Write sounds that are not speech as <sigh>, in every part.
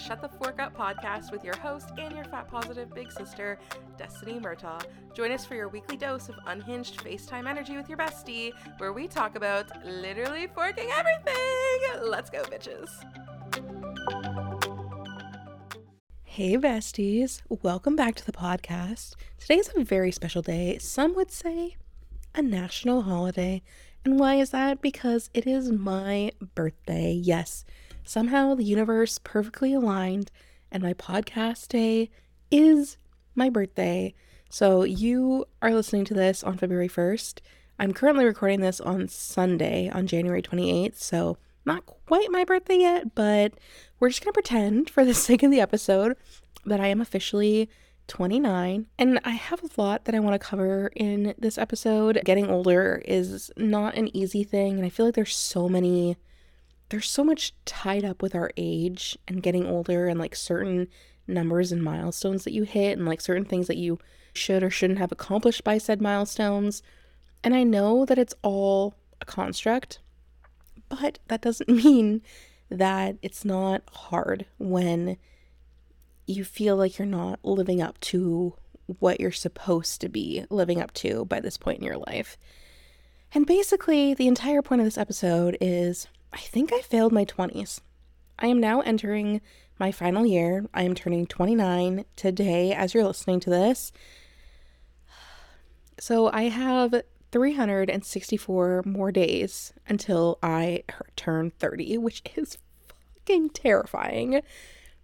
Shut the Fork Up podcast with your host and your fat positive big sister, Destiny Murtaugh. Join us for your weekly dose of unhinged FaceTime energy with your bestie, where we talk about literally forking everything. Let's go, bitches. Hey, besties. Welcome back to the podcast. Today is a very special day. Some would say a national holiday. And why is that? Because it is my birthday. Yes, somehow the universe perfectly aligned, and my podcast day is my birthday. So you are listening to this on February 1st. I'm currently recording this on Sunday, on January 28th. So not quite my birthday yet, but we're just going to pretend for the <laughs> sake of the episode that I am officially 29, and I have a lot that I want to cover in this episode. Getting older is not an easy thing, and I feel like there's so many, there's so much tied up with our age and getting older, and like certain numbers and milestones that you hit, and like certain things that you should or shouldn't have accomplished by said milestones. And I know that it's all a construct, but that doesn't <laughs> mean that it's not hard when you feel like you're not living up to what you're supposed to be living up to by this point in your life. And basically, the entire point of this episode is I think I failed my 20s. I am now entering my final year. I am turning 29 today as you're listening to this. <sighs> So I have 364 more days until I turn 30, which is fucking terrifying.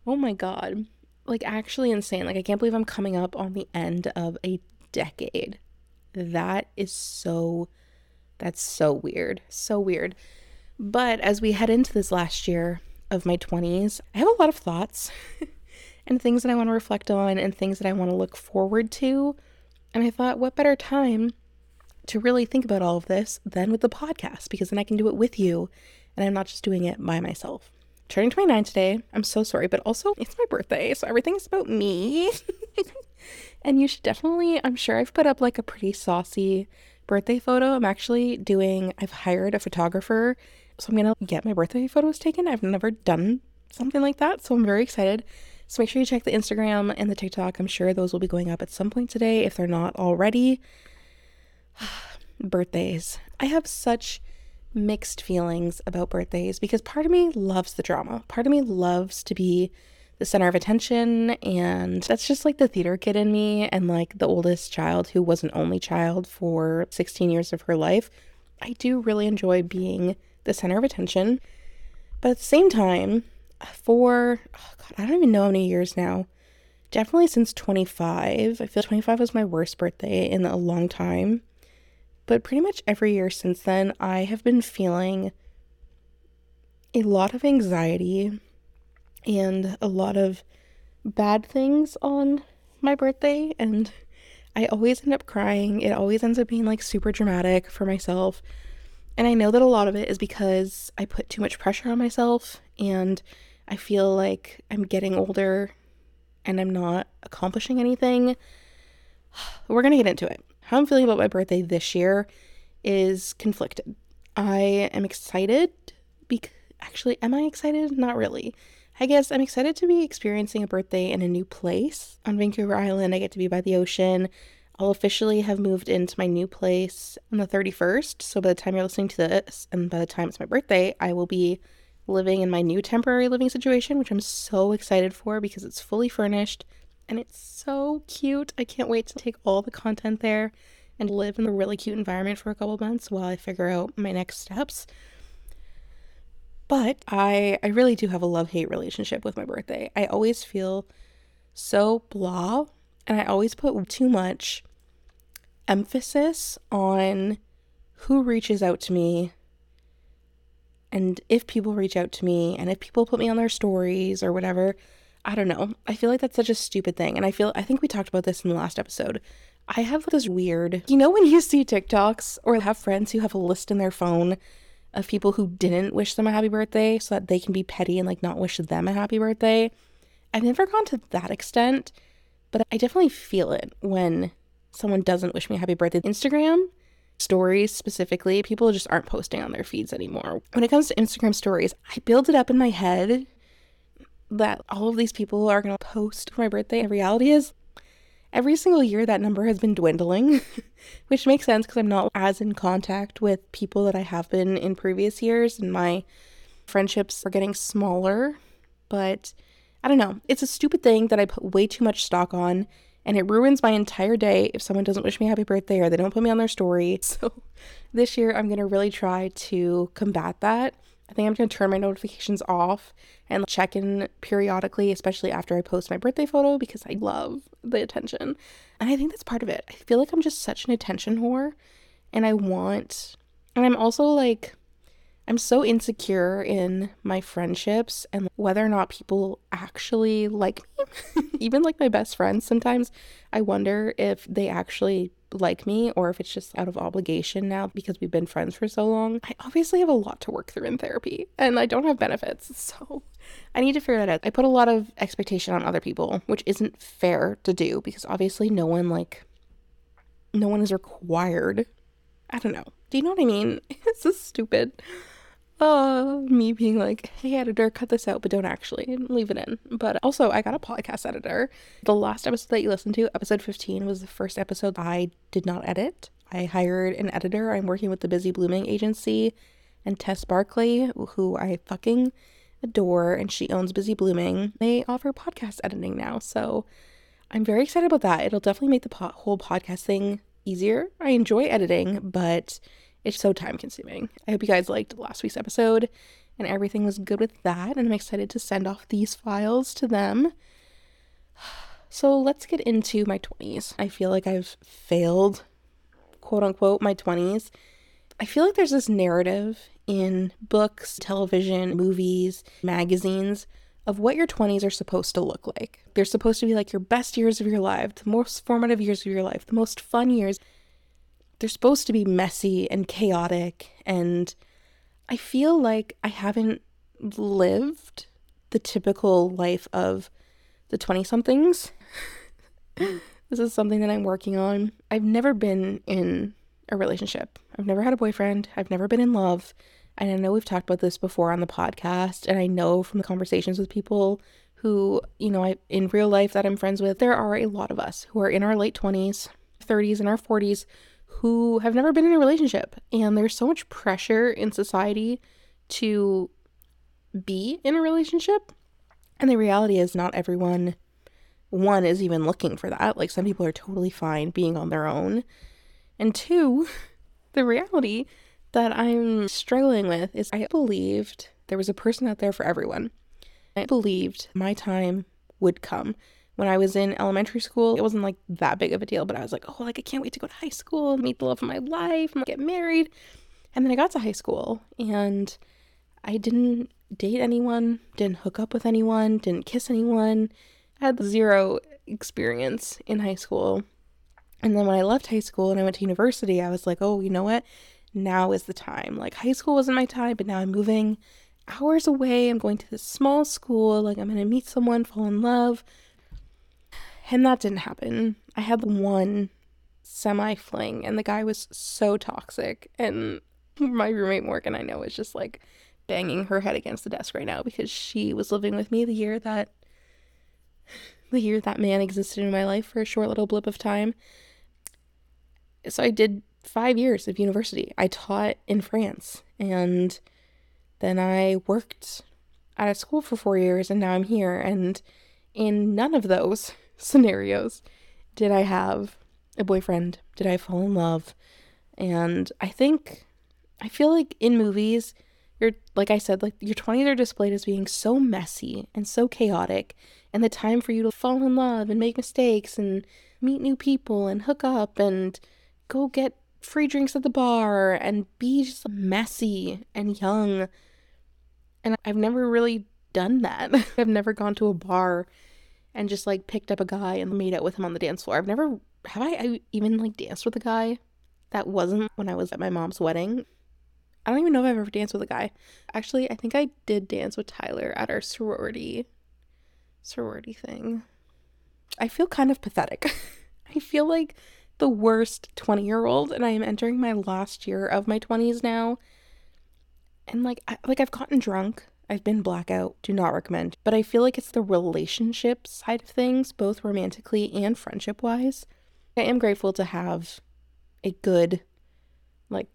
Oh my god like actually insane. Like I can't believe I'm coming up on the end of a decade. That is so that's so weird. So weird. But as we head into this last year of my 20s, I have a lot of thoughts <laughs> and things that I want to reflect on and things that I want to look forward to. And I thought, what better time to really think about all of this than with the podcast because then I can do it with you and I'm not just doing it by myself turning 29 today. I'm so sorry, but also it's my birthday, so everything's about me. <laughs> and you should definitely, I'm sure I've put up like a pretty saucy birthday photo. I'm actually doing, I've hired a photographer, so I'm gonna get my birthday photos taken. I've never done something like that, so I'm very excited. So make sure you check the Instagram and the TikTok. I'm sure those will be going up at some point today if they're not already. <sighs> Birthdays. I have such mixed feelings about birthdays because part of me loves the drama. Part of me loves to be the center of attention and that's just like the theater kid in me and like the oldest child who was an only child for 16 years of her life. I do really enjoy being the center of attention. But at the same time, for oh god, I don't even know how many years now. Definitely since 25. I feel 25 was my worst birthday in a long time. But pretty much every year since then, I have been feeling a lot of anxiety and a lot of bad things on my birthday. And I always end up crying. It always ends up being like super dramatic for myself. And I know that a lot of it is because I put too much pressure on myself and I feel like I'm getting older and I'm not accomplishing anything. <sighs> We're going to get into it how I'm feeling about my birthday this year is conflicted. I am excited because actually, am I excited? Not really. I guess I'm excited to be experiencing a birthday in a new place. On Vancouver Island, I get to be by the ocean. I'll officially have moved into my new place on the 31st. So by the time you're listening to this, and by the time it's my birthday, I will be living in my new temporary living situation, which I'm so excited for because it's fully furnished and it's so cute. I can't wait to take all the content there and live in a really cute environment for a couple months while I figure out my next steps. But I I really do have a love-hate relationship with my birthday. I always feel so blah and I always put too much emphasis on who reaches out to me and if people reach out to me and if people put me on their stories or whatever I don't know. I feel like that's such a stupid thing. And I feel, I think we talked about this in the last episode. I have this weird, you know, when you see TikToks or have friends who have a list in their phone of people who didn't wish them a happy birthday so that they can be petty and like not wish them a happy birthday. I've never gone to that extent, but I definitely feel it when someone doesn't wish me happy birthday. Instagram stories specifically, people just aren't posting on their feeds anymore. When it comes to Instagram stories, I build it up in my head that all of these people are going to post for my birthday. And reality is, every single year that number has been dwindling, <laughs> which makes sense because I'm not as in contact with people that I have been in previous years, and my friendships are getting smaller. But I don't know. It's a stupid thing that I put way too much stock on, and it ruins my entire day if someone doesn't wish me happy birthday or they don't put me on their story. <laughs> So this year, I'm going to really try to combat that. I think I'm going to turn my notifications off and check in periodically, especially after I post my birthday photo because I love the attention. And I think that's part of it. I feel like I'm just such an attention whore and I want, and I'm also like, I'm so insecure in my friendships and whether or not people actually like me. <laughs> Even like my best friends, sometimes I wonder if they actually like me or if it's just out of obligation now because we've been friends for so long. I obviously have a lot to work through in therapy and I don't have benefits. <laughs> So I need to figure that out. I put a lot of expectation on other people, which isn't fair to do because obviously no one like no one is required. I don't know. Do you know what I mean? <laughs> This is stupid uh, me being like, hey, editor, cut this out, but don't actually leave it in. But also, I got a podcast editor. The last episode that you listened to, episode 15, was the first episode I did not edit. I hired an editor. I'm working with the Busy Blooming agency and Tess Barkley, who I fucking adore, and she owns Busy Blooming. They offer podcast editing now. So I'm very excited about that. It'll definitely make the po- whole podcast thing easier. I enjoy editing, but it's so time consuming. I hope you guys liked last week's episode and everything was good with that. And I'm excited to send off these files to them. <sighs> So let's get into my 20s. I feel like I've failed, quote unquote, my 20s. I feel like there's this narrative in books, television, movies, magazines of what your 20s are supposed to look like. They're supposed to be like your best years of your life, the most formative years of your life, the most fun years they're supposed to be messy and chaotic and I feel like I haven't lived the typical life of the 20 somethings. <laughs> this is something that I'm working on. I've never been in a relationship. I've never had a boyfriend. I've never been in love. And I know we've talked about this before on the podcast. And I know from the conversations with people who, you know, I, in real life that I'm friends with, there are a lot of us who are in our late 20s, 30s, and our 40s who have never been in a relationship. And there's so much pressure in society to be in a relationship. And the reality is, not everyone, one, is even looking for that. Like, some people are totally fine being on their own. And two, <laughs> the reality that I'm struggling with is I believed there was a person out there for everyone. I believed my time would come when I was in elementary school, it wasn't like that big of a deal, but I was like, oh, like I can't wait to go to high school meet the love of my life and get married. And then I got to high school and I didn't date anyone, didn't hook up with anyone, didn't kiss anyone. I had zero experience in high school. And then when I left high school and I went to university, I was like, oh, you know what? Now is the time. Like high school wasn't my time, but now I'm moving hours away. I'm going to this small school. Like I'm going to meet someone, fall in love and that didn't happen. I had one semi fling, and the guy was so toxic. And <laughs> my roommate Morgan, I know, is just like banging her head against the desk right now because she was living with me the year that <sighs> the year that man existed in my life for a short little blip of time. So I did five years of university. I taught in France and then I worked at a school for four years and now I'm here. And in none of those scenarios did I have a boyfriend? Did I fall in love? And I think, I feel like in movies, you're, like I said, like your 20s are displayed as being so messy and so chaotic, and the time for you to fall in love and make mistakes and meet new people and hook up and go get free drinks at the bar and be just messy and young. And I've never really done that. <laughs> I've never gone to a bar and just like picked up a guy and made out with him on the dance floor. I've never have I, I even like danced with a guy that wasn't when I was at my mom's wedding. I don't even know if I've ever danced with a guy. Actually, I think I did dance with Tyler at our sorority sorority thing. I feel kind of pathetic. <laughs> I feel like the worst 20 year old and I am entering my last year of my 20s now. And like I, like I've gotten drunk I've been blackout, do not recommend. But I feel like it's the relationship side of things, both romantically and friendship wise. I am grateful to have a good, like,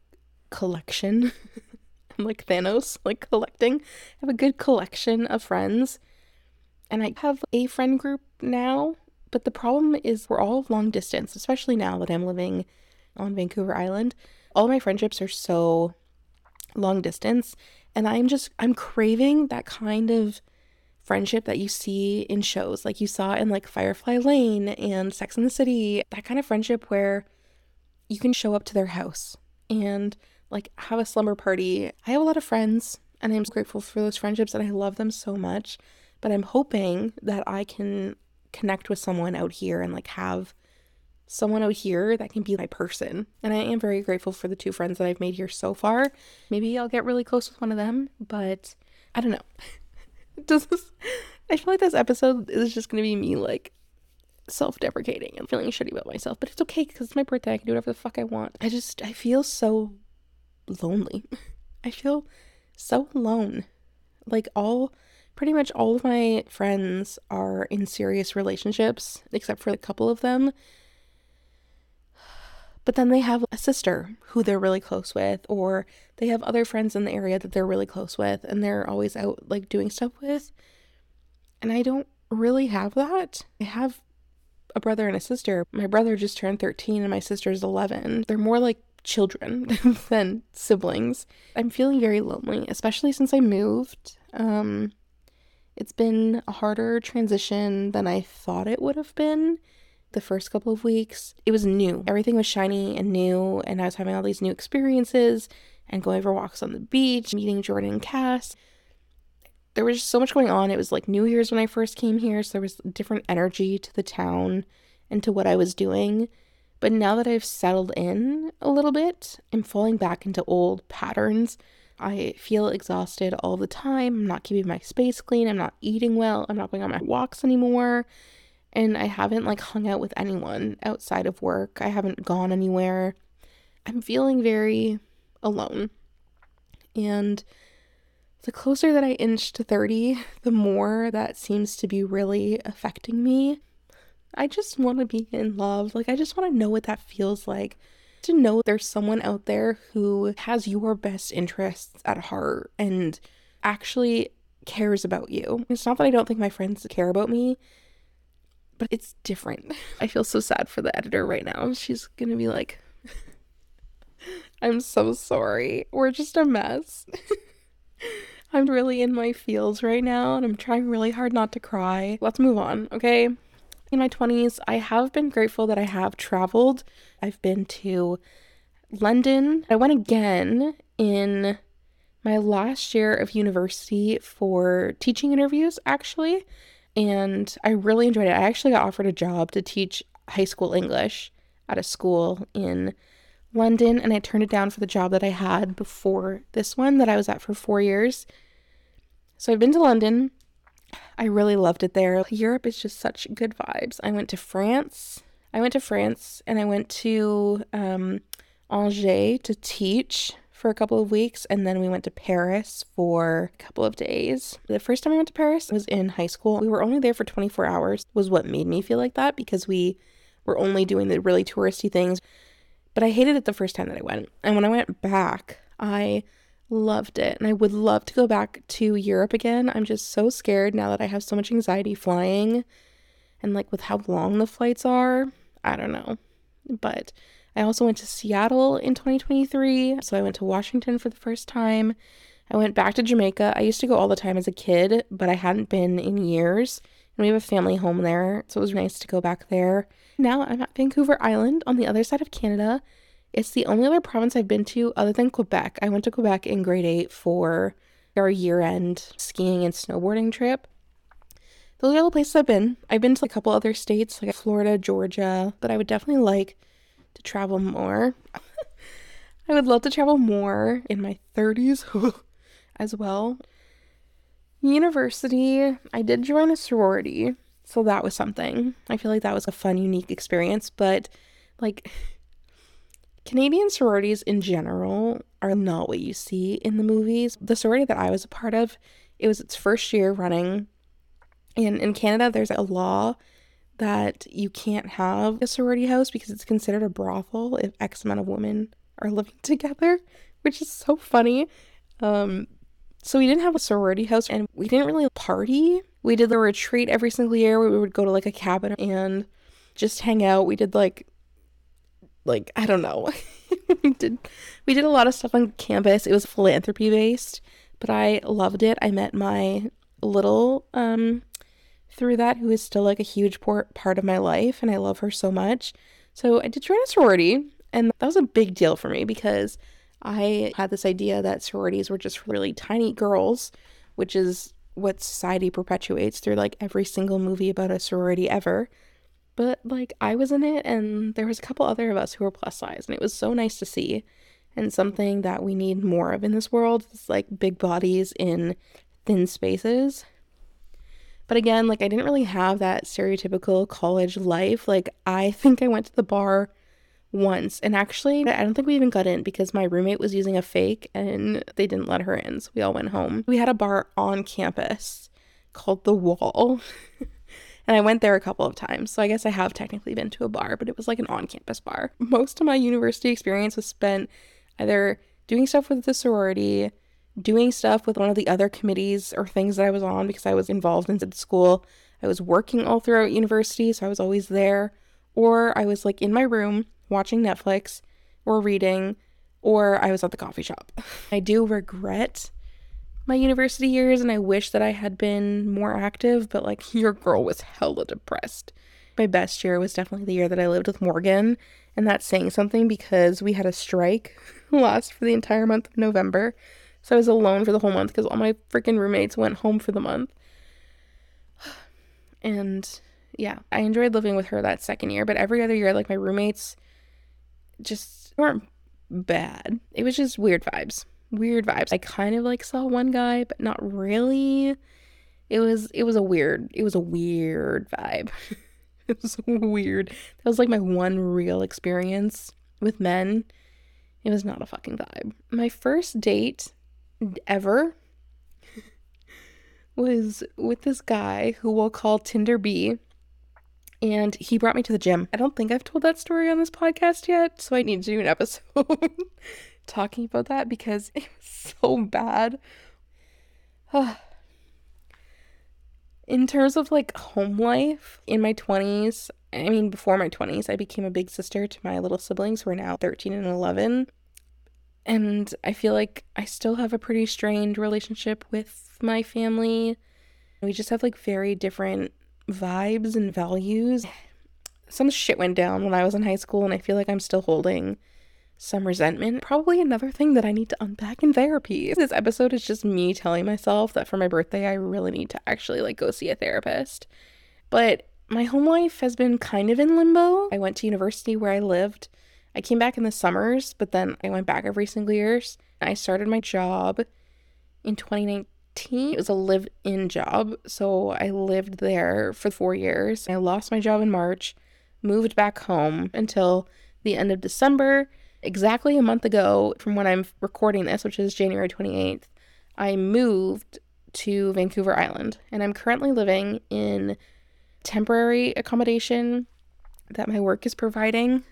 collection. <laughs> I'm like Thanos, like collecting. I have a good collection of friends. And I have a friend group now, but the problem is we're all long distance, especially now that I'm living on Vancouver Island. All my friendships are so long distance and i'm just i'm craving that kind of friendship that you see in shows. Like you saw in like firefly lane and sex in the city that kind of friendship where you can show up to their house and like have a slumber party. I have a lot of friends and i'm grateful for those friendships and i love them so much but i'm hoping that i can connect with someone out here and like have someone out here that can be my person. And I am very grateful for the two friends that I've made here so far. Maybe I'll get really close with one of them, but I don't know. <laughs> Does this I feel like this episode is just gonna be me like self-deprecating and feeling shitty about myself, but it's okay because it's my birthday. I can do whatever the fuck I want. I just I feel so lonely. <laughs> I feel so alone. Like all pretty much all of my friends are in serious relationships, except for a couple of them. But then they have a sister who they're really close with, or they have other friends in the area that they're really close with, and they're always out like doing stuff with. And I don't really have that. I have a brother and a sister. My brother just turned 13 and my sister's 11. They're more like children <laughs> than siblings. I'm feeling very lonely, especially since I moved. Um, it's been a harder transition than I thought it would have been the first couple of weeks. It was new. Everything was shiny and new, and I was having all these new experiences and going for walks on the beach, meeting Jordan and Cass. There was so much going on. It was like New Year's when I first came here, so there was different energy to the town and to what I was doing. But now that I've settled in a little bit, I'm falling back into old patterns. I feel exhausted all the time. I'm not keeping my space clean. I'm not eating well. I'm not going on my walks anymore and I haven't like hung out with anyone outside of work. I haven't gone anywhere. I'm feeling very alone. And the closer that I inch to 30, the more that seems to be really affecting me. I just want to be in love. Like, I just want to know what that feels like. To know there's someone out there who has your best interests at heart and actually cares about you. It's not that I don't think my friends care about me, but it's different. I feel so sad for the editor right now. She's gonna be like, <laughs> I'm so sorry. We're just a mess. <laughs> I'm really in my feels right now and I'm trying really hard not to cry. Let's move on, okay? In my 20s, I have been grateful that I have traveled. I've been to London. I went again in my last year of university for teaching interviews, actually and I really enjoyed it. I actually got offered a job to teach high school English at a school in London, and I turned it down for the job that I had before this one that I was at for four years. So I've been to London. I really loved it there. Europe is just such good vibes. I went to France. I went to France and I went to um, Angers to teach for a couple of weeks and then we went to Paris for a couple of days. The first time I went to Paris was in high school. We were only there for 24 hours was what made me feel like that because we were only doing the really touristy things. But I hated it the first time that I went. And when I went back, I loved it. And I would love to go back to Europe again. I'm just so scared now that I have so much anxiety flying and like with how long the flights are. I don't know. But I also went to Seattle in 2023. So I went to Washington for the first time. I went back to Jamaica. I used to go all the time as a kid, but I hadn't been in years. And we have a family home there. So it was nice to go back there. Now I'm at Vancouver Island on the other side of Canada. It's the only other province I've been to other than Quebec. I went to Quebec in grade eight for our year end skiing and snowboarding trip. Those are all the places I've been. I've been to a couple other states like Florida, Georgia, but I would definitely like to travel more. <laughs> I would love to travel more in my 30s <laughs> as well. University, I did join a sorority, so that was something. I feel like that was a fun, unique experience, but like <laughs> Canadian sororities in general are not what you see in the movies. The sorority that I was a part of It was its first year running. And in Canada, there's a law that you can't have a sorority house because it's considered a brothel if X amount of women are living <laughs> together, which is so funny. Um, so we didn't have a sorority house and we didn't really party. We did the retreat every single year where we would go to like a cabin and just hang out. We did like like I don't know. <laughs> we did we did a lot of stuff on campus. It was philanthropy based, but I loved it. I met my little um through that who is still like a huge part of my life and I love her so much. So I did join a sorority and that was a big deal for me because I had this idea that sororities were just really tiny girls, which is what society perpetuates through like every single movie about a sorority ever. But like I was in it and there was a couple other of us who were plus size and it was so nice to see and something that we need more of in this world is like big bodies in thin spaces. But again, like I didn't really have that stereotypical college life. Like I think I went to the bar once and actually I don't think we even got in because my roommate was using a fake and they didn't let her in. So we all went home. We had a bar on campus called The Wall. <laughs> And I went there a couple of times. So I guess I have technically been to a bar, but it was like an on campus bar. Most of my university experience was spent either doing stuff with the sorority, doing stuff with one of the other committees or things that I was on because I was involved in school. I was working all throughout university, so I was always there. Or I was like in my room watching Netflix or reading, or I was at the coffee shop. <laughs> I do regret my university years and I wish that I had been more active, but like <laughs> your girl was hella depressed. My best year was definitely the year that I lived with Morgan, and that's saying something because we had a strike <laughs> last for the entire month of November. So I was alone for the whole month because all my freaking roommates went home for the month. <sighs> And yeah, I enjoyed living with her that second year, but every other year, like my roommates just weren't bad. It was just weird vibes weird vibes. I kind of like saw one guy, but not really. It was it was a weird it was a weird vibe. <laughs> it was weird. That was like my one real experience with men. It was not a fucking vibe. My first date ever was with this guy who we'll call Tinder B. And he brought me to the gym. I don't think I've told that story on this podcast yet, so I need to do an <laughs> episode talking about that because it was so bad. <sighs> in terms of like home life in my 20s, I mean, before my 20s, I became a big sister to my little siblings who are now 13 and 11. And I feel like I still have a pretty strained relationship with my family. We just have like very different vibes and values. Some shit went down when I was in high school, and I feel like I'm still holding some resentment. Probably another thing that I need to unpack in therapy. This episode is just me telling myself that for my birthday, I really need to actually like go see a therapist. But my home life has been kind of in limbo. I went to university where I lived. I came back in the summers, but then I went back every single year. I started my job in 2019. It was a live in job. So I lived there for four years. I lost my job in March, moved back home until the end of December exactly a month ago from when I'm recording this, which is January 28th, I moved to Vancouver Island and I'm currently living in temporary accommodation that my work is providing.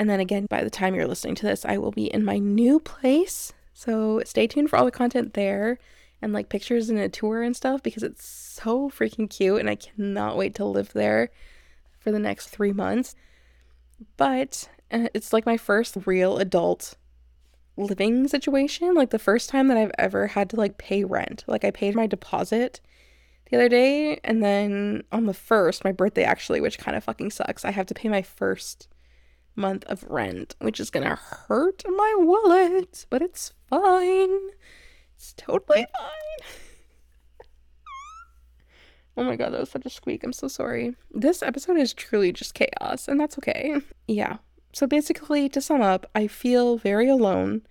And then again, by the time you're listening to this, I will be in my new place. So stay tuned for all the content there and like pictures and a tour and stuff because it's so freaking cute and I cannot wait to live there for the next three months. But uh, it's like my first real adult living situation. Like the first time that I've ever had to like pay rent. Like I paid my deposit the other day and then on the first, my birthday actually, which kind of fucking sucks, I have to pay my first month of rent, which is gonna hurt my wallet, but it's fine. It's totally fine. Oh my god, that was such a squeak. I'm so sorry. This episode is truly just chaos, and that's okay. Yeah, so basically, to sum up, I feel very alone.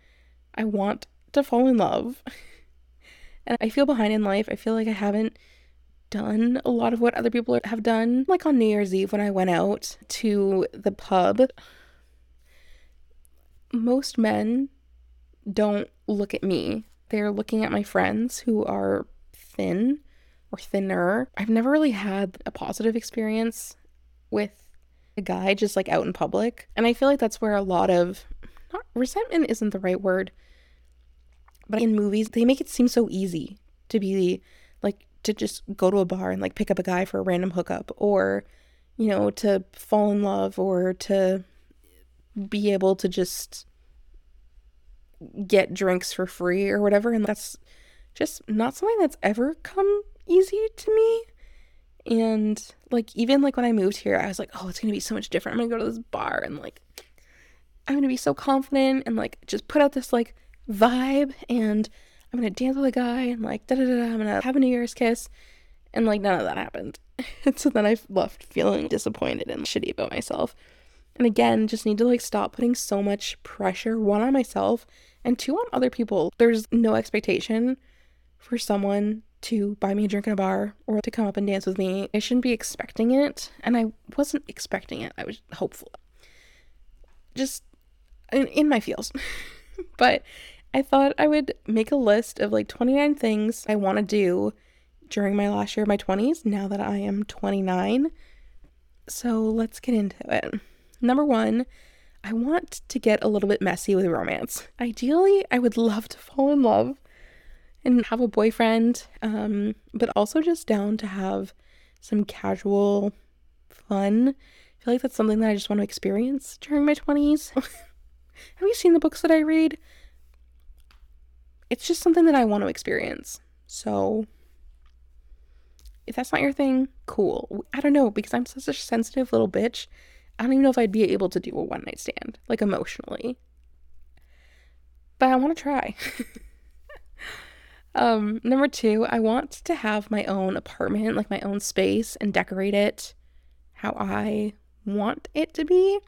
I want to fall in love. <laughs> and I feel behind in life. I feel like I haven't done a lot of what other people have done. Like on New Year's Eve when I went out to the pub, most men don't look at me. They're looking at my friends who are thin or thinner. I've never really had a positive experience with a guy just like out in public. And I feel like that's where a lot of not resentment isn't the right word, but in movies, they make it seem so easy to be like to just go to a bar and like pick up a guy for a random hookup or you know, to fall in love or to be able to just get drinks for free or whatever. And that's just not something that's ever come easy to me. And like, even like when I moved here, I was like, oh, it's going to be so much different. I'm going to go to this bar and like, I'm going to be so confident and like just put out this like vibe and I'm going to dance with a guy and like, da da da, I'm going to have a New Year's kiss. And like, none of that happened. <laughs> so then I left feeling disappointed and shitty about myself. And again, just need to like stop putting so much pressure, one on myself and two on other people. There's no expectation for someone to buy me a drink in a bar or to come up and dance with me. I shouldn't be expecting it. And I wasn't expecting it. I was hopeful. Just in, in my feels. <laughs> but I thought I would make a list of like 29 things I want to do during my last year of my 20s, now that I am 29. So let's get into it. Number one, I want to get a little bit messy with romance. Ideally, I would love to fall in love and have a boyfriend, um, but also just down to have some casual fun. I feel like that's something that I just want to experience during my 20s. <laughs> have you seen the books that I read? It's just something that I want to experience. So if that's not your thing, cool. I don't know because I'm such a sensitive little bitch. I don't even know if I'd be able to do a one night stand, like emotionally. But I want to try. <laughs> um, number two, I want to have my own apartment, like my own space, and decorate it how I want it to be.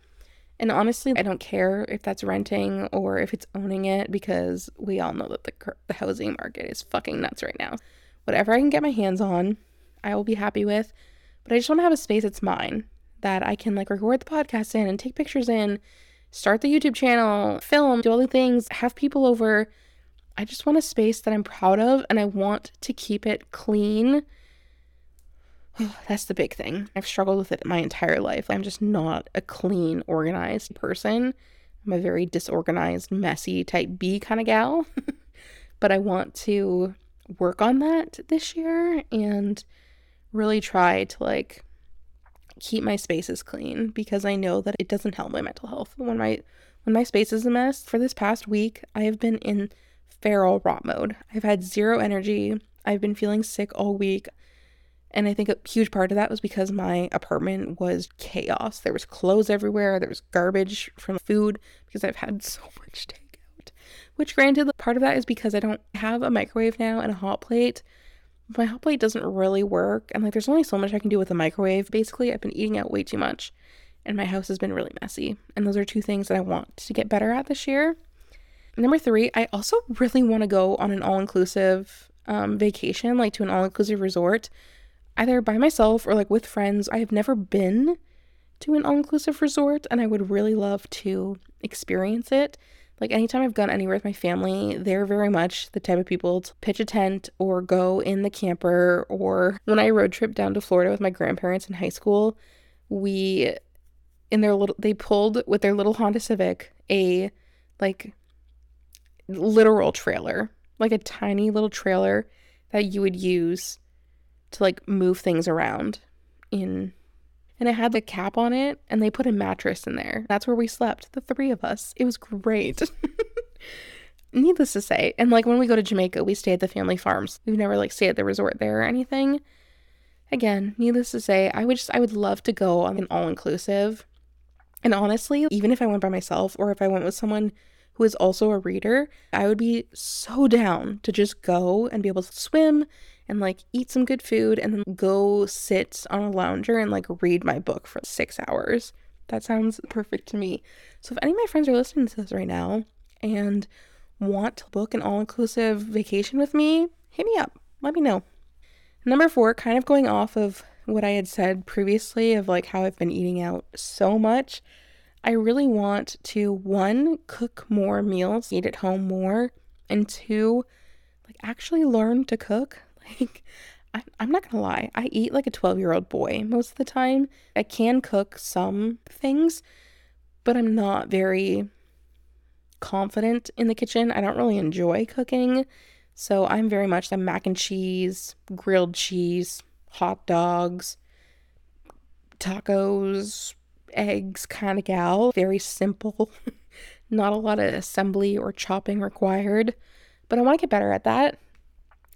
And honestly, I don't care if that's renting or if it's owning it because we all know that the, the housing market is fucking nuts right now. Whatever I can get my hands on, I will be happy with. But I just want to have a space that's mine that I can like record the podcast in and take pictures in, start the YouTube channel, film, do all the things, have people over. I just want a space that I'm proud of and I want to keep it clean. <sighs> That's the big thing. I've struggled with it my entire life. I'm just not a clean, organized person. I'm a very disorganized, messy type B kind of gal. <laughs> but I want to work on that this year and really try to like keep my spaces clean because I know that it doesn't help my mental health. When my when my space is a mess, for this past week, I have been in feral rot mode. I've had zero energy. I've been feeling sick all week. And I think a huge part of that was because my apartment was chaos. There was clothes everywhere, there was garbage from food because I've had <laughs> so much takeout. Which granted, part of that is because I don't have a microwave now and a hot plate my hot plate doesn't really work and like there's only so much I can do with a microwave. Basically, I've been eating out way too much and my house has been really messy. And those are two things that I want to get better at this year. Number 3, I also really want to go on an all-inclusive um, vacation, like to an all-inclusive resort, either by myself or like with friends. I have never been to an all-inclusive resort and I would really love to experience it. Like anytime I've gone anywhere with my family, they're very much the type of people to pitch a tent or go in the camper. Or when I road trip down to Florida with my grandparents in high school, we in their little they pulled with their little Honda Civic a like literal trailer, like a tiny little trailer that you would use to like move things around in and it had the cap on it and they put a mattress in there. That's where we slept, the three of us. It was great. <laughs> Needless to say, and like when we go to Jamaica, we stay at the family farms. We've never like stayed at the resort there or anything. Again, needless to say, I would just I would love to go on an all-inclusive. And honestly, even if I went by myself or if I went with someone who is also a reader, I would be so down to just go and be able to swim and like eat some good food and then go sit on a lounger and like read my book for six hours. That sounds perfect to me. So if any of my friends are listening to this right now and want to book an all inclusive vacation with me, hit me up. Let me know. Number four, kind of going off of what I had said previously of like how I've been eating out so much. I really want to one, cook more meals, eat at home more, and two, like actually learn to cook. Like, <laughs> I, I'm not gonna lie, I eat like a 12 year old boy most of the time. I can cook some things, but I'm not very confident in the kitchen. I don't really enjoy cooking. So I'm very much the mac and cheese, grilled cheese, hot dogs, tacos, eggs kind of gal. Very simple. <laughs> Not a lot of assembly or chopping required. But I want to get better at that.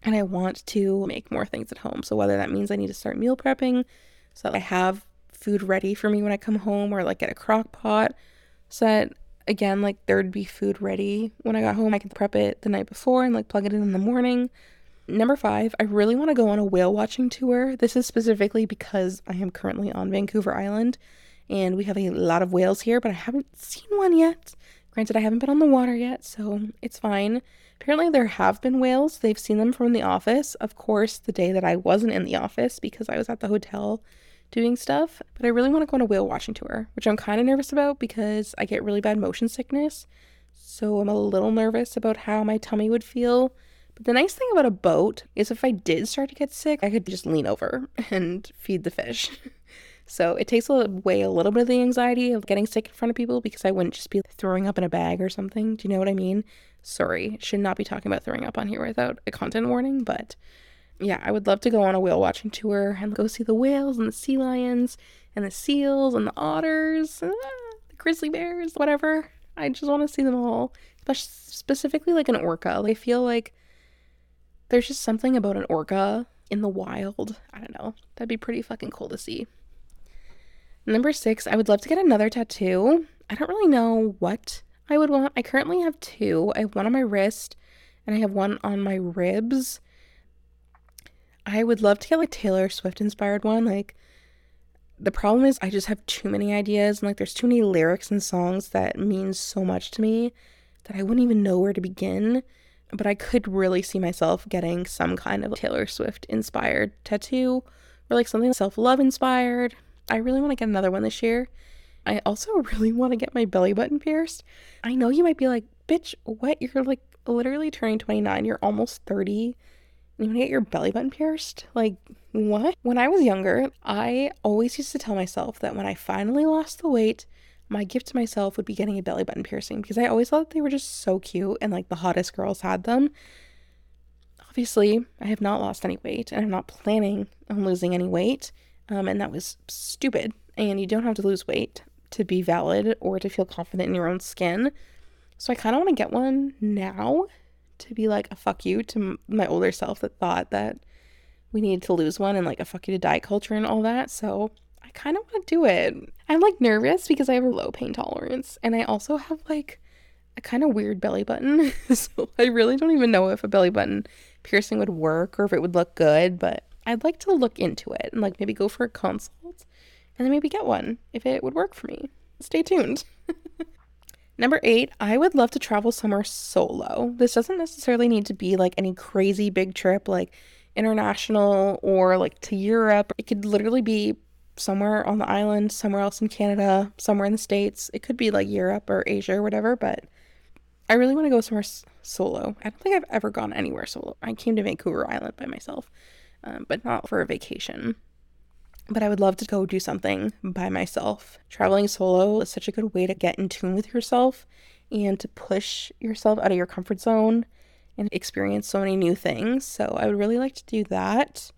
And I want to make more things at home. So whether that means I need to start meal prepping so that I have food ready for me when I come home or like get a crock pot so that again like there'd be food ready when I got home. I could prep it the night before and like plug it in in the morning. Number five, I really want to go on a whale watching tour. This is specifically because I am currently on Vancouver Island and we have a lot of whales here, but I haven't seen one yet. Granted, I haven't been on the water yet, so it's fine. Apparently, there have been whales. They've seen them from the office. Of course, the day that I wasn't in the office because I was at the hotel doing stuff. But I really want to go on a whale watching tour, which I'm kind of nervous about because I get really bad motion sickness. So I'm a little nervous about how my tummy would feel. But the nice thing about a boat is if I did start to get sick, I could just lean over <laughs> and feed the fish. <laughs> so it takes away a little bit of the anxiety of getting sick in front of people because I wouldn't just be throwing up in a bag or something. Do you know what I mean? Sorry, should not be talking about throwing up on here without a content warning, but yeah, I would love to go on a whale watching tour and go see the whales and the sea lions and the seals and the otters, ah, the grizzly bears, whatever. I just want to see them all, Especially, specifically like an orca. I feel like there's just something about an orca in the wild. I don't know. That'd be pretty fucking cool to see. Number six, I would love to get another tattoo. I don't really know what I would want. I currently have two. I have one on my wrist and I have one on my ribs. I would love to get like Taylor Swift inspired one. Like the problem is I just have too many ideas and like there's too many lyrics and songs that mean so much to me that I wouldn't even know where to begin. But I could really see myself getting some kind of Taylor Swift inspired tattoo or like something self love inspired. I really want to get another one this year. I also really want to get my belly button pierced. I know you might be like, bitch, what? You're like literally turning 29. You're almost 30 you want to get your belly button pierced? Like, what? When I was younger, I always used to tell myself that when I finally lost the weight, my gift to myself would be getting a belly button piercing because I always thought they were just so cute and like the hottest girls had them. Obviously, I have not lost any weight and I'm not planning on losing any weight. Um, and that was stupid. And you don't have to lose weight to be valid or to feel confident in your own skin. So I kind of want to get one now to be like a fuck you to my older self that thought that we needed to lose one and like a fuck you to diet culture and all that. So I kind of want to do it. I'm like nervous because I have a low pain tolerance and I also have like a kind of weird belly button. <laughs> so I really don't even know if a belly button piercing would work or if it would look good, but I'd like to look into it and like maybe go for a consult and then maybe get one if it would work for me. Stay tuned. <laughs> Number eight, I would love to travel somewhere solo. This doesn't necessarily need to be like any crazy big trip, like international or like to Europe. It could literally be somewhere on the island, somewhere else in Canada, somewhere in the States. It could be like Europe or Asia or whatever, but I really want to go somewhere s- solo. I don't think I've ever gone anywhere solo. I came to Vancouver Island by myself, um, but not for a vacation but I would love to go do something by myself. Traveling solo is such a good way to get in tune with yourself and to push yourself out of your comfort zone and experience so many new things. So I would really like to do that.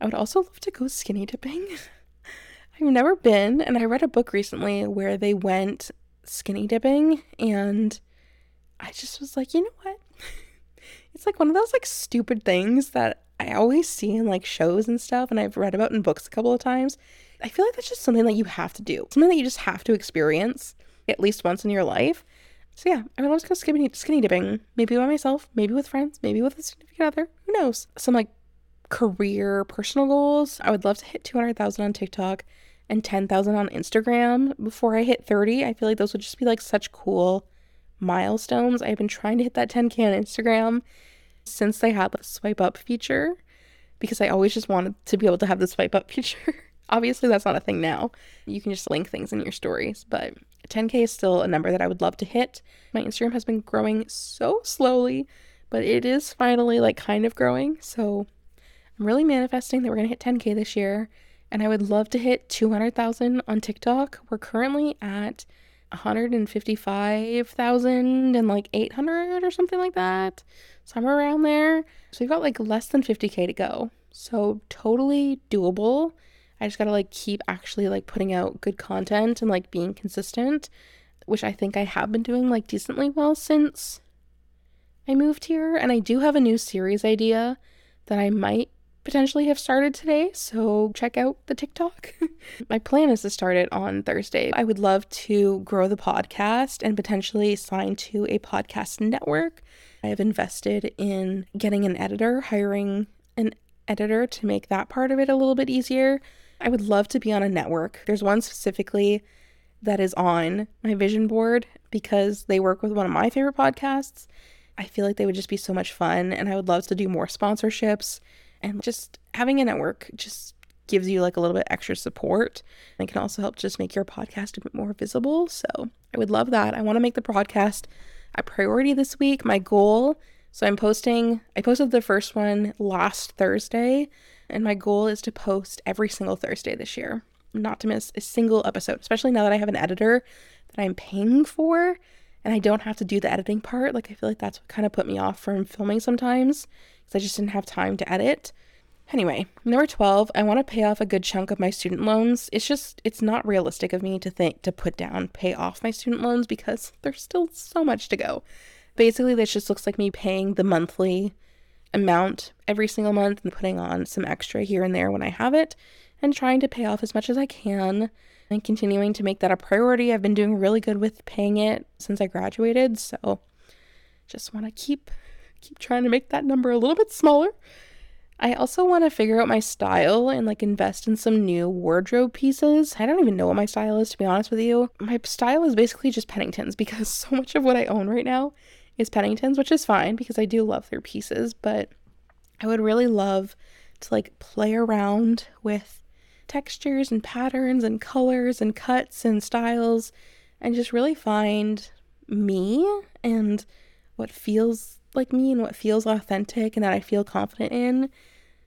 I would also love to go skinny dipping. <laughs> I've never been, and I read a book recently where they went skinny dipping, and I just was like, you know what? <laughs> it's like one of those like stupid things that I always see in like shows and stuff, and I've read about in books a couple of times. I feel like that's just something that you have to do, something that you just have to experience at least once in your life. So yeah, I would love to go skinny, skinny dipping, maybe by myself, maybe with friends, maybe with a significant other. Who knows? Some like career, personal goals. I would love to hit 200,000 on TikTok and 10,000 on Instagram before I hit 30. I feel like those would just be like such cool milestones. I've been trying to hit that 10K on Instagram since they had the swipe up feature because I always just wanted to be able to have the swipe up <laughs> feature. Obviously, that's not a thing now. You can just link things in your stories, but 10K is still a number that I would love to hit. My Instagram has been growing so slowly, but it is finally like kind of growing. So I'm really manifesting that we're going to hit 10K this year. And I would love to hit 200,000 on TikTok. We're currently at 155,000 and like 800 or something like that. Somewhere around there. So we've got like less than 50K to go. So totally doable. I just got to like keep actually like putting out good content and like being consistent, which I think I have been doing like decently well since I moved here. And I do have a new series idea that I might potentially have started today, so check out the TikTok. <laughs> My plan is to start it on Thursday. I would love to grow the podcast and potentially sign to a podcast network. I have invested in getting an editor, hiring an editor to make that part of it a little bit easier. I would love to be on a network. There's one specifically that is on my vision board because they work with one of my favorite podcasts. I feel like they would just be so much fun and I would love to do more sponsorships and just having a network just gives you like a little bit extra support and it can also help just make your podcast a bit more visible. So I would love that. I want to make the podcast a priority this week. My goal, so I'm posting, I posted the first one last Thursday, and my goal is to post every single Thursday this year, not to miss a single episode, especially now that I have an editor that I'm paying for and I don't have to do the editing part. Like, I feel like that's what kind of put me off from filming sometimes because I just didn't have time to edit. Anyway, number 12, I want to pay off a good chunk of my student loans. It's just, it's not realistic of me to think to put down, pay off my student loans because there's still so much to go. Basically, this just looks like me paying the monthly amount every single month and putting on some extra here and there when I have it and trying to pay off as much as I can and continuing to make that a priority. I've been doing really good with paying it since I graduated, so just want to keep keep trying to make that number a little bit smaller. I also want to figure out my style and like invest in some new wardrobe pieces. I don't even know what my style is to be honest with you. My style is basically just Penningtons <laughs> because so much of what I own right now is Penningtons, which is fine because I do love their pieces, but I would really love to like play around with textures and patterns and colors and cuts and styles and just really find me and what feels like me and what feels authentic and that I feel confident in.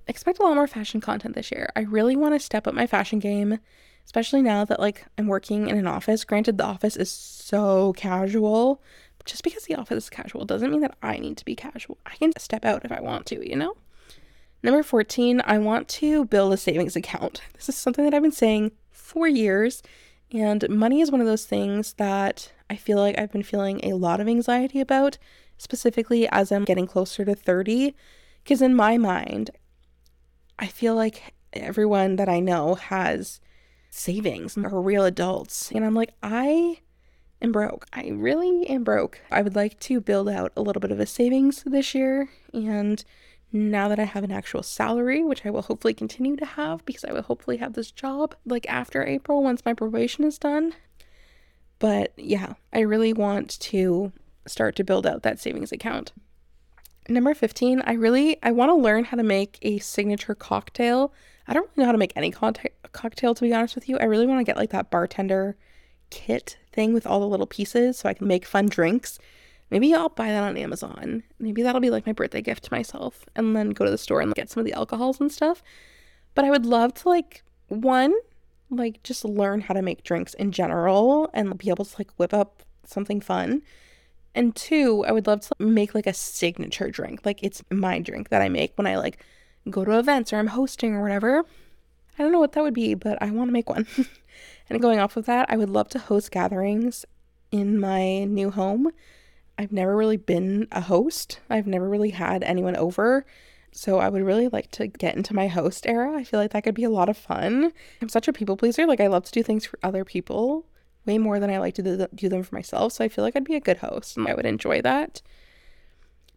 Expect a lot more fashion content this year. I really want to step up my fashion game, especially now that like I'm working in an office. Granted, the office is so casual. Just because the office is casual doesn't mean that I need to be casual. I can step out if I want to, you know? Number 14, I want to build a savings account. This is something that I've been saying for years, and money is one of those things that I feel like I've been feeling a lot of anxiety about specifically as I'm getting closer to 30. Because in my mind, I feel like everyone that I know has savings are real adults. And I'm like, I am broke. I really am broke. I would like to build out a little bit of a savings this year. And now that I have an actual salary, which I will hopefully continue to have because I will hopefully have this job like after April once my probation is done. But yeah, I really want to start to build out that savings account. Number 15, I really I want to learn how to make a signature cocktail. I don't really know how to make any cocktail to be honest with you. I really want to get like that bartender kit thing with all the little pieces so I can make fun drinks. Maybe I'll buy that on Amazon. Maybe that'll be like my birthday gift to myself and then go to the store and get some of the alcohols and stuff. But I would love to like one like just learn how to make drinks in general and be able to like whip up something fun. And two, I would love to make like a signature drink. Like it's my drink that I make when I like go to events or I'm hosting or whatever. I don't know what that would be, but I want to make one. <laughs> and going off of that, I would love to host gatherings in my new home. I've never really been a host. I've never really had anyone over. So I would really like to get into my host era. I feel like that could be a lot of fun. I'm such a people pleaser. Like I love to do things for other people way more than I like to do them for myself. So I feel like I'd be a good host and I mm. would enjoy that.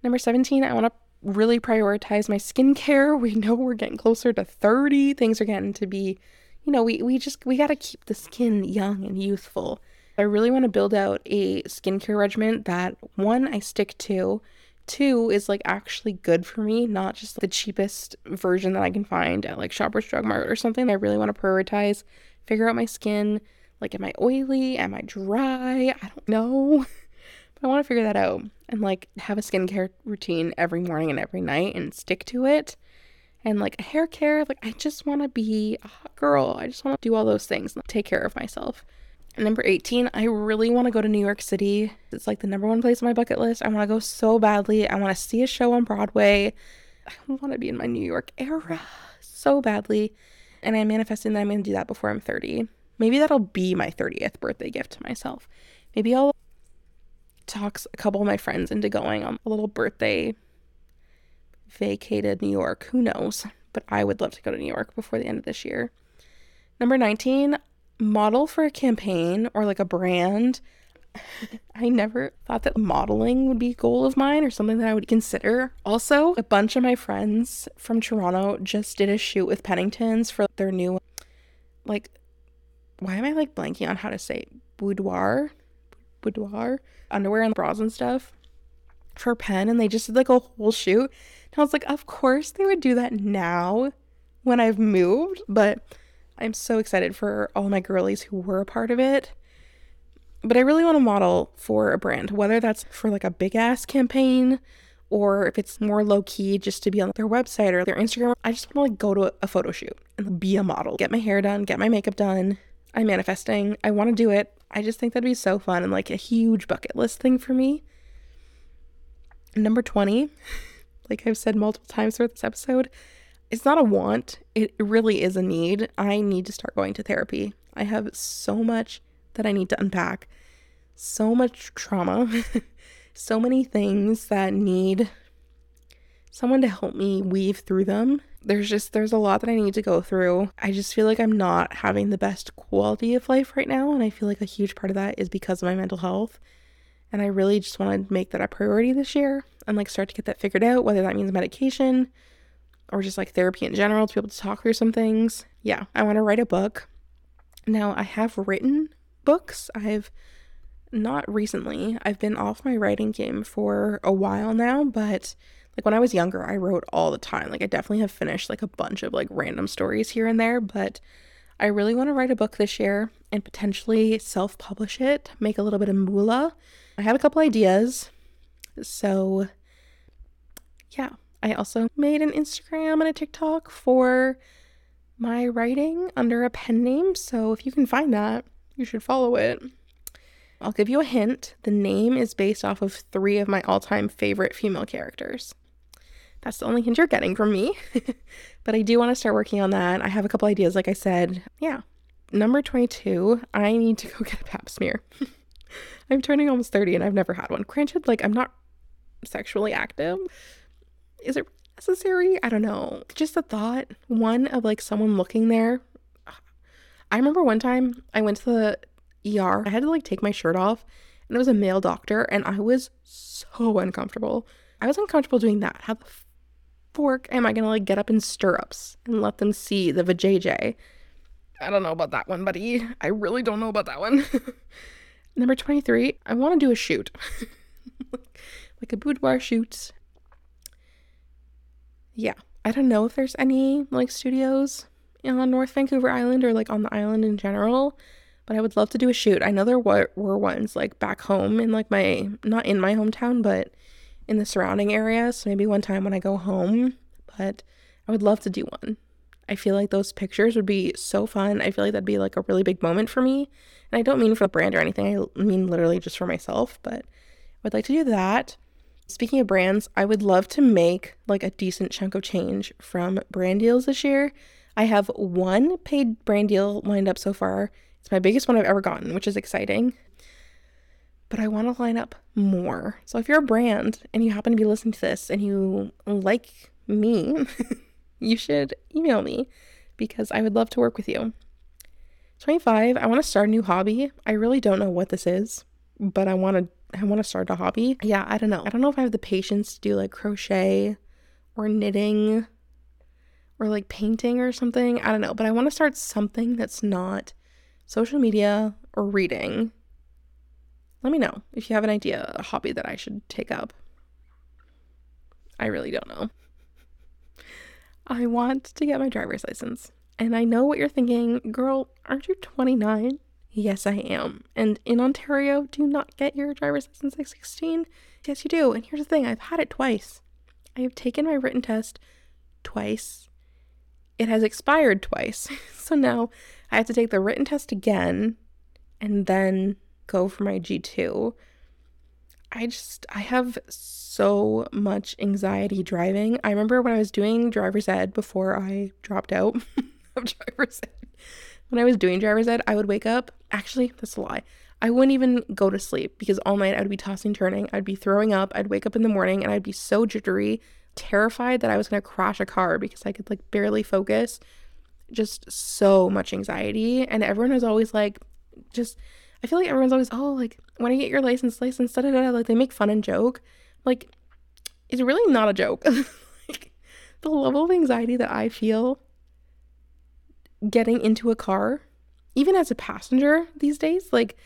Number 17, I want to really prioritize my skincare. <laughs> We know we're getting closer to 30. Things are getting to be, you know, we, we just, we got to keep the skin young and youthful. I really want to build out a skincare regimen that one, I stick to, two, is like actually good for me, not just the cheapest version that I can find at like Shoppers Drug Mart or something. I really want to prioritize, figure out my skin, like, am I oily? Am I dry? I don't know. <laughs> but I want to figure that out and like have a skincare routine every morning and every night and stick to it. and like hair care. Like, I just want to be a hot girl. I just want to do all those things and take care of myself. And number 18, I really want to go to New York City. It's like the number one place on my bucket list. I want to go so badly. I want to see a show on Broadway. I want to be in my New York era so badly. And I'm manifesting that I'm going to do that before I'm 30. Maybe that'll be my 30th birthday gift to myself. Maybe I'll talk a couple of my friends into going on a little birthday vacated New York. Who knows? But I would love to go to New York before the end of this year. Number 19, model for a campaign or like a brand. <laughs> I never thought that modeling would be a goal of mine or something that I would consider. Also, a bunch of my friends from Toronto just did a shoot with Penningtons for their new, like, why am I like blanking on how to say boudoir? Boudoir? Underwear and bras and stuff for Penn, and they just did like a whole shoot. And I was like, of course they would do that now when I've moved, but I'm so excited for all my girlies who were a part of it. But I really want to model for a brand, whether that's for like a big ass campaign or if it's more low key just to be on their website or their Instagram. I just want to like go to a photo shoot and be a model, get my hair done, get my makeup done. I'm manifesting. I want to do it. I just think that'd be so fun and like a huge bucket list thing for me. Number 20, <laughs> like I've said multiple times throughout this episode, it's not a want, it really is a need. I need to start going to therapy. I have so much that I need to unpack, so much trauma, <laughs> so many things that need someone to help me weave through them. There's just there's a lot that I need to go through. I just feel like I'm not having the best quality of life right now and I feel like a huge part of that is because of my mental health. And I really just want to make that a priority this year and like start to get that figured out, whether that means medication, or just like therapy in general to be able to talk through some things. Yeah, I want to write a book. Now, I have written books. I've not recently. I've been off my writing game for a while now, but like when I was younger, I wrote all the time. Like I definitely have finished like a bunch of like random stories here and there, but I really want to write a book this year and potentially self-publish it, make a little bit of moolah. I have a couple ideas. So yeah, I also made an Instagram and a TikTok for my writing under a pen name. So if you can find that, you should follow it. I'll give you a hint. The name is based off of three of my all time favorite female characters. That's the only hint you're getting from me. <laughs> but I do want to start working on that. I have a couple ideas, like I said. Yeah. Number 22, I need to <laughs> go get a pap smear. <laughs> I'm turning almost 30 and I've never had one. Granted, like, I'm not sexually active, is it necessary? I don't know. Just the thought, one of like someone looking there. I remember one time I went to the ER. I had to like take my shirt off, and it was a male doctor, and I was so uncomfortable. I was uncomfortable doing that. How the fork am I gonna like get up in stirrups and let them see the vajayjay? I don't know about that one, buddy. I really don't know about that one. <laughs> Number 23, I want to do a shoot. <laughs> like a boudoir shoot yeah, I don't know if there's any like studios on North Vancouver Island or like on the island in general, but I would love to do a shoot. I know there were, were ones like back home in like my, not in my hometown, but in the surrounding area. So maybe one time when I go home, but I would love to do one. I feel like those pictures would be so fun. I feel like that'd be like a really big moment for me. And I don't mean for the brand or anything, I mean literally just for myself, but I would like to do that. Speaking of brands, I would love to make like a decent chunk of change from brand deals this year. I have one paid brand deal lined up so far. It's my biggest one I've ever gotten, which is exciting. But I want to line up more. So if you're a brand and you happen to be listening to this and you like me, <laughs> you should email me because I would love to work with you. 25, I want to start a new hobby. I really don't know what this is, but I want to I want to start a hobby. Yeah, I don't know. I don't know if I have the patience to do like crochet or knitting or like painting or something. I don't know, but I want to start something that's not social media or reading. Let me know if you have an idea, a hobby that I should take up. I really don't know. I want to get my driver's license. And I know what you're thinking, girl, aren't you 29? Yes, I am. And in Ontario, do not get your driver's license at 16? Yes, you do. And here's the thing I've had it twice. I have taken my written test twice, it has expired twice. <laughs> so now I have to take the written test again and then go for my G2. I just, I have so much anxiety driving. I remember when I was doing driver's ed before I dropped out <laughs> of driver's ed. When I was doing driver's ed, I would wake up. Actually, that's a lie. I wouldn't even go to sleep because all night I'd be tossing, turning. I'd be throwing up. I'd wake up in the morning and I'd be so jittery, terrified that I was going to crash a car because I could like barely focus. Just so much anxiety. And everyone was always like, just I feel like everyone's always, oh, like when I get your license, license, da da da. Like they make fun and joke. Like it's really not a joke. <laughs> like the level of anxiety that I feel getting into a car, even as a passenger these days, like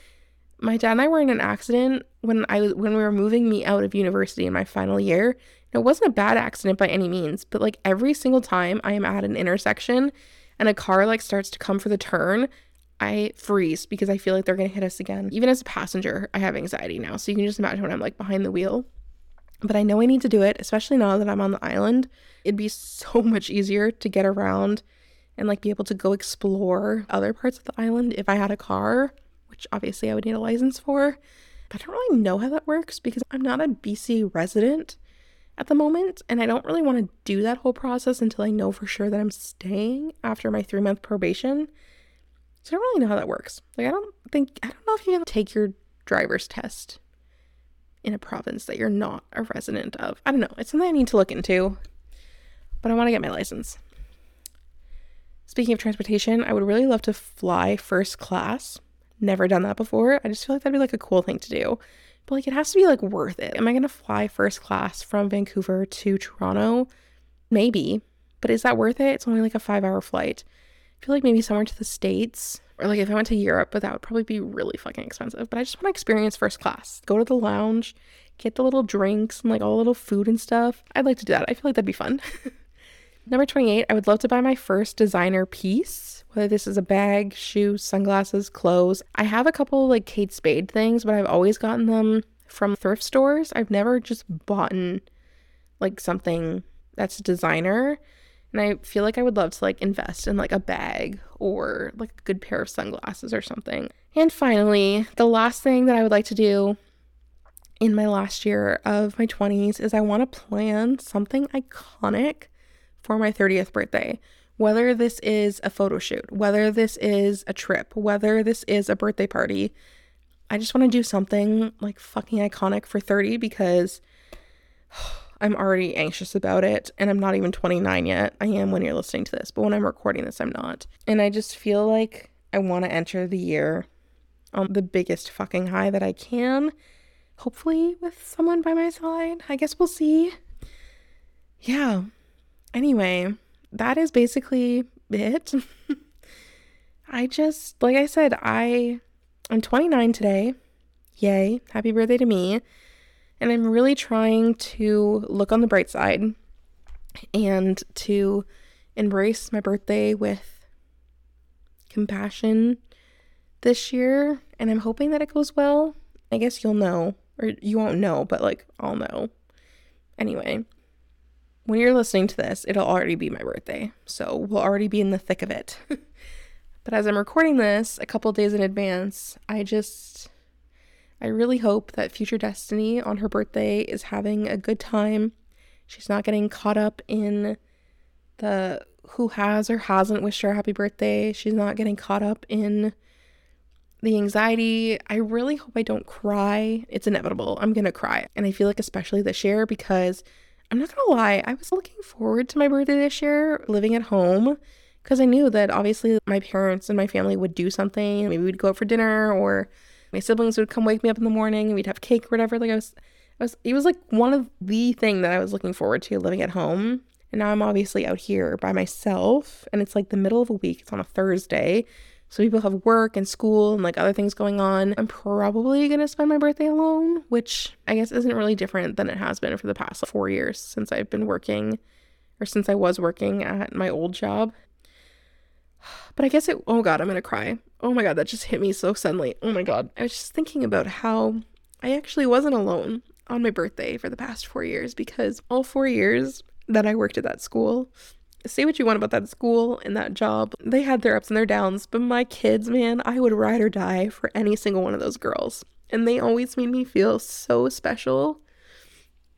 my dad and I were in an accident when I was when we were moving me out of university in my final year. it wasn't a bad accident by any means, but like every single time I am at an intersection and a car like starts to come for the turn, I freeze because I feel like they're going to hit us again. Even as a passenger, I have anxiety now. So you can just imagine when I'm like behind the wheel. But I know I need to do it, especially now that I'm on the island. It'd be so <laughs> much easier to get around and like be able to go explore other parts of the island if I had a car, which obviously I would need a license for. But I don't really know how that works because I'm not a BC resident at the moment and I don't really want to do that whole process until I know for sure that I'm staying after my 3 month probation. So I don't really know how that works. Like I don't think I don't know if you can take your driver's test in a province that you're not a resident of. I don't know. It's something I need to look into. But I want to get my license. Speaking of transportation, I would really love to fly first class. Never done that before. I just feel like that'd be like a cool thing to do. But like it has to be like worth it. Am I going to fly first class from Vancouver to Toronto? Maybe. But is that worth it? It's only like a 5-hour flight feel like maybe somewhere to the States or like if I went to Europe, but that would probably be really fucking expensive. But I just want to experience first class. Go to the lounge, get the little drinks and like all the little food and stuff. I'd like to do that. I feel like that'd be fun. <laughs> Number 28, I would love to buy my first designer piece, whether this is a bag, shoes, sunglasses, clothes. I have a couple like Kate Spade things, but I've always gotten them from thrift stores. I've never just bought like something that's a designer. And I feel like I would love to like invest in like a bag or like a good pair of sunglasses or something. And finally, the last thing that I would like to do in my last year of my 20s is I want to plan something iconic for my 30th birthday. Whether this is a photo shoot, whether this is a trip, whether this is a birthday party, I just want to do something like fucking iconic for 30 because <sighs> I'm already anxious about it and I'm not even 29 yet. I am when you're listening to this, but when I'm recording this, I'm not. And I just feel like I want to enter the year on the biggest fucking high that I can. Hopefully, with someone by my side. I guess we'll see. Yeah. Anyway, that is basically it. <laughs> I just, like I said, I I'm 29 today. Yay. Happy birthday to me. And I'm really trying to look on the bright side and to embrace my birthday with compassion this year. And I'm hoping that it goes well. I guess you'll know, or you won't know, but like I'll know. Anyway, when you're listening to this, it'll already be my birthday. So we'll already be in the thick of it. <laughs> but as I'm recording this a couple days in advance, I just I really hope that future Destiny on her birthday is having a good time. She's not getting caught up in the who has or hasn't wished her a happy birthday. She's not getting caught up in the anxiety. I really hope I don't cry. It's inevitable. I'm going to cry. And I feel like, especially this year, because I'm not going to lie, I was looking forward to my birthday this year living at home because I knew that obviously my parents and my family would do something. Maybe we'd go out for dinner or my siblings would come wake me up in the morning and we'd have cake or whatever. Like I was, I was, it was like one of the thing that I was looking forward to living at home. And now I'm obviously out here by myself and it's like the middle of a week. It's on a Thursday. So people have work and school and like other things going on. I'm probably to spend my birthday alone, which I guess isn't really different than it has been for the past like, four years since I've been working or since I was working at my old job. But I guess it, oh God, I'm going to cry. Oh my God, that just hit me so suddenly. Oh my God. I was just thinking about how I actually wasn't alone on my birthday for the past four years because all four years that I worked at that school, say what you want about that school and that job. They had their ups and their downs, but my kids, man, I would ride or die for any single one of those girls. And they always made me feel so special.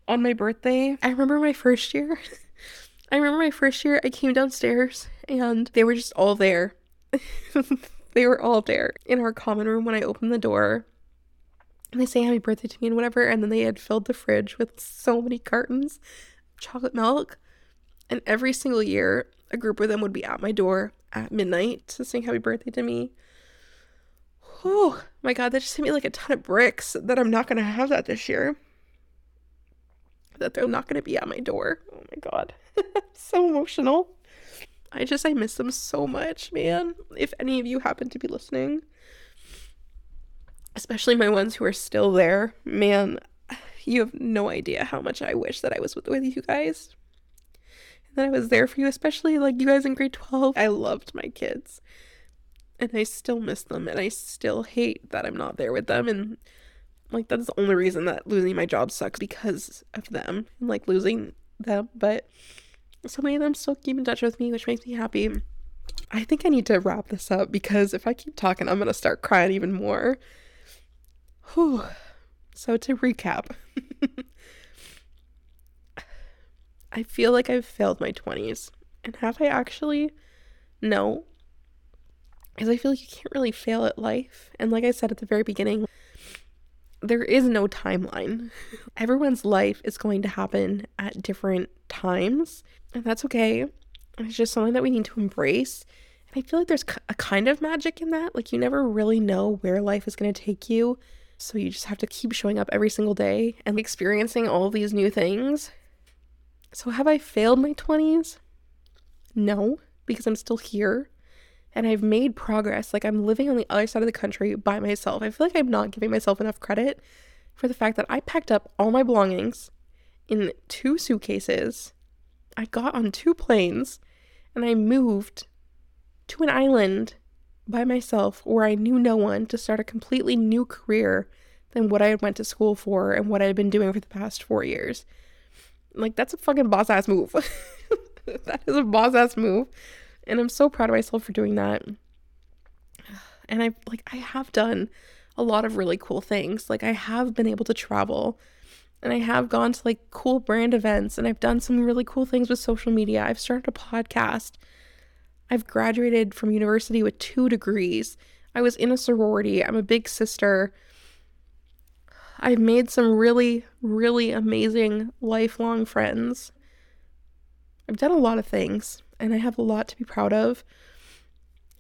On my birthday, I remember my first year. <laughs> I remember my first year, I came downstairs and they were just all there. <laughs> they were all there in our common room when I opened the door. And they say happy birthday to me and whatever. And then they had filled the fridge with so many cartons of chocolate milk. And every single year, a group of them would be at my door at midnight to sing happy birthday to me. Oh my god, that just hit me like a ton of bricks that I'm not gonna have that this year. That they're not gonna be at my door. Oh my god. <laughs> so emotional. I just I miss them so much, man. If any of you happen to be listening, especially my ones who are still there, man, you have no idea how much I wish that I was with, with you guys. And that I was there for you, especially like you guys in grade 12. I loved my kids. And I still miss them and I still hate that I'm not there with them and like that's the only reason that losing my job sucks because of them and like losing them, but so many of them still keep in touch with me, which makes me happy. I think I need to wrap this up because if I keep talking, I'm going to start crying even more. Whew. So, to recap, <laughs> I feel like I've failed my 20s. And have I actually? No. Because I feel like you can't really fail at life. And like I said at the very beginning, there is no timeline. <laughs> Everyone's life is going to happen at different times, and that's okay. It's just something that we need to embrace. And I feel like there's a kind of magic in that. Like, you never really know where life is going to take you. So you just have to keep showing up every single day and experiencing all these new things. So, have I failed my 20s? No, because I'm still here and I've made progress. Like I'm living on the other side of the country by myself. I feel like I'm not giving myself enough credit for the fact that I packed up all my belongings in two suitcases. I got on two planes and I moved to an island by myself where I knew no one to start a completely new career than what I had went to school for and what I had been doing for the past 4 years. Like that's a fucking boss ass move. <laughs> that is a boss ass move. And I'm so proud of myself for doing that. And I like I have done a lot of really cool things. Like I have been able to travel and I have gone to like cool brand events and I've done some really cool things with social media. I've started a podcast. I've graduated from university with 2 degrees. I was in a sorority. I'm a big sister. I've made some really, really amazing lifelong friends. I've done a lot of things and I have a lot to be proud of.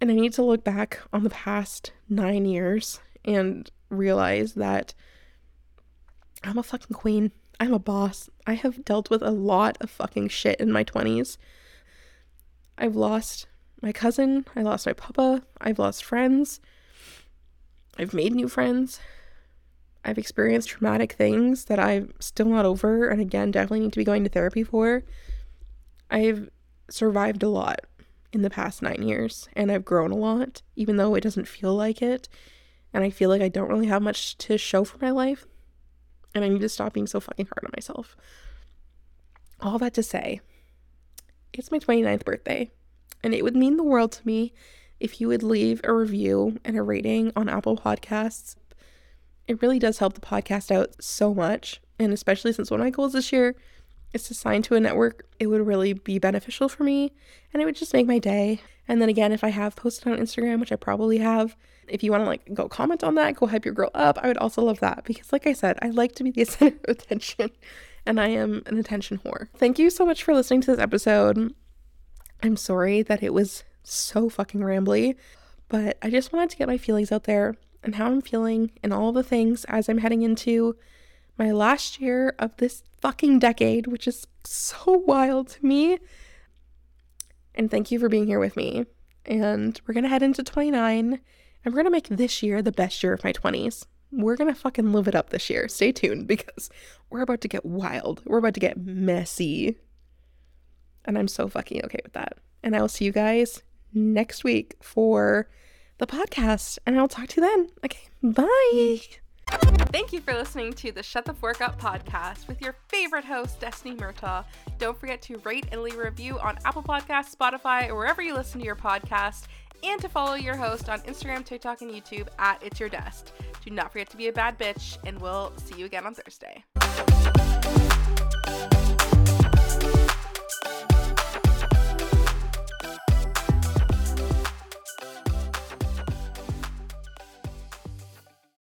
And I need to look back on the past nine years and realize that I'm a fucking queen. I'm a boss. I have dealt with a lot of fucking shit in my 20s. I've lost my cousin. I lost my papa. I've lost friends. I've made new friends. I've experienced traumatic things that I'm still not over, and again, definitely need to be going to therapy for. I've survived a lot in the past nine years and I've grown a lot, even though it doesn't feel like it. And I feel like I don't really have much to show for my life. And I need to stop being so fucking hard on myself. All that to say, it's my 29th birthday. And it would mean the world to me if you would leave a review and a rating on Apple Podcasts. It really does help the podcast out so much. And especially since one of my goals this year is to sign to a network, it would really be beneficial for me and it would just make my day. And then again, if I have posted on Instagram, which I probably have, if you want to like go comment on that, go hype your girl up, I would also love that because like I said, I like to be the <laughs> center of attention and I am an attention whore. Thank you so much for listening to this episode. I'm sorry that it was so fucking rambly, but I just wanted to get my feelings out there and how I'm feeling and all the things as I'm heading into my last year of this fucking decade, which is so wild to me. And thank you for being here with me. And we're to head into 29 and we're to make this year the best year of my 20s. We're to fucking live it up this year. Stay tuned <laughs> because we're about to get wild. We're about to get messy. And I'm so fucking okay with that. And I will see you guys next week for the podcast. And I'll talk to you then. Okay, bye. Thank you for listening to the Shut the Fork Up podcast with your favorite host, Destiny Murtaugh. Don't forget to rate and leave a review on Apple Podcasts, Spotify, or wherever you listen to your podcast, and to follow your host on Instagram, TikTok, and YouTube at It's Your Dest. Do not forget to be a bad bitch, and we'll see you again on Thursday.